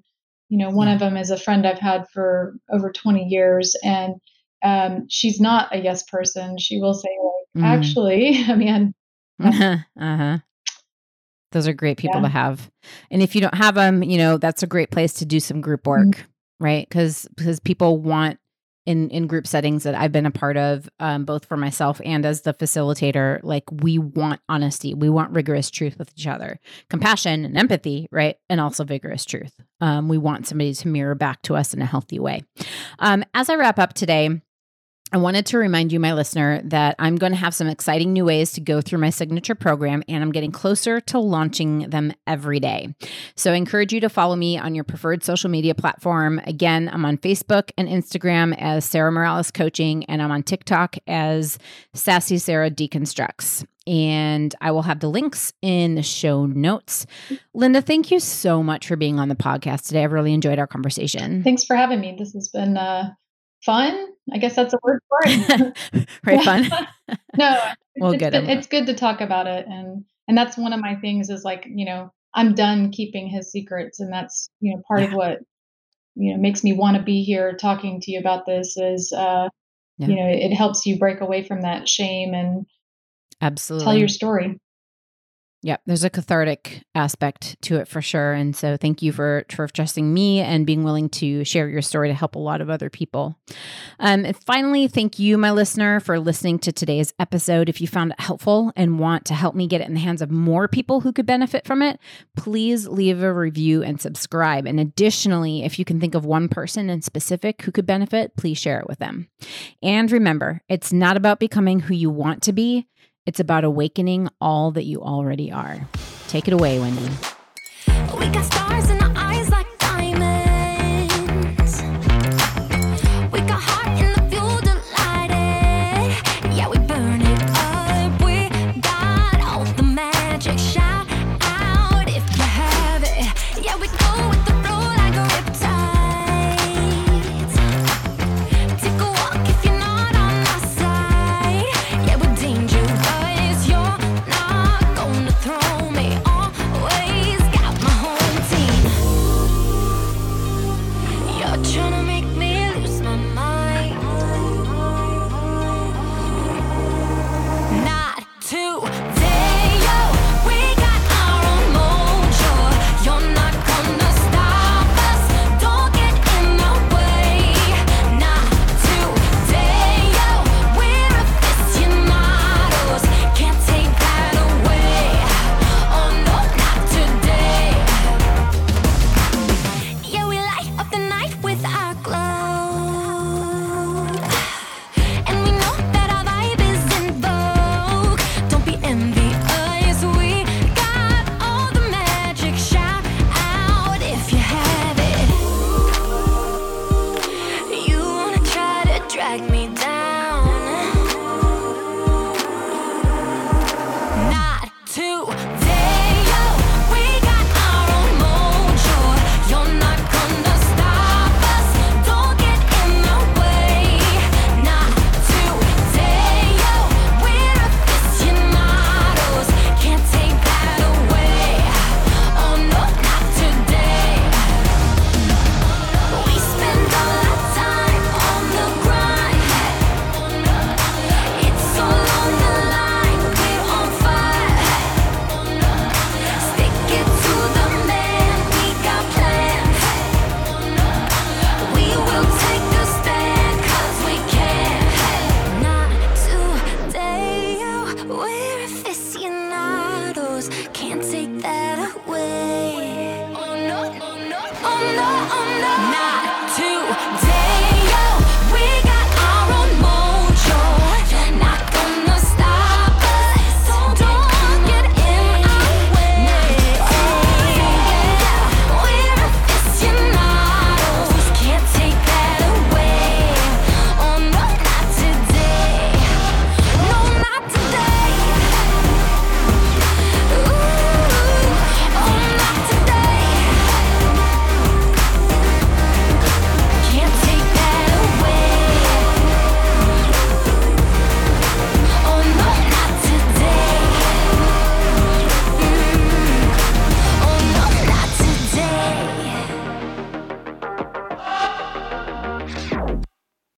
you know one of them is a friend i've had for over 20 years and um, she's not a yes person she will say like mm. actually (laughs) i mean (laughs) uh-huh. uh-huh. those are great people yeah. to have and if you don't have them you know that's a great place to do some group work mm. right because because people want in in group settings that I've been a part of, um, both for myself and as the facilitator, like we want honesty, we want rigorous truth with each other, compassion and empathy, right, and also vigorous truth. Um, we want somebody to mirror back to us in a healthy way. Um, as I wrap up today, I wanted to remind you, my listener, that I'm going to have some exciting new ways to go through my signature program, and I'm getting closer to launching them every day. So I encourage you to follow me on your preferred social media platform. Again, I'm on Facebook and Instagram as Sarah Morales Coaching, and I'm on TikTok as Sassy Sarah Deconstructs. And I will have the links in the show notes. Linda, thank you so much for being on the podcast today. I've really enjoyed our conversation. Thanks for having me. This has been uh, fun. I guess that's a word for it. (laughs) right, fun. (laughs) no, (laughs) well, it's, good. it's good to talk about it, and and that's one of my things is like you know I'm done keeping his secrets, and that's you know part yeah. of what you know makes me want to be here talking to you about this is uh yeah. you know it helps you break away from that shame and absolutely tell your story Yep, there's a cathartic aspect to it for sure. And so thank you for, for trusting me and being willing to share your story to help a lot of other people. Um, and finally, thank you, my listener, for listening to today's episode. If you found it helpful and want to help me get it in the hands of more people who could benefit from it, please leave a review and subscribe. And additionally, if you can think of one person in specific who could benefit, please share it with them. And remember, it's not about becoming who you want to be. It's about awakening all that you already are. Take it away, Wendy.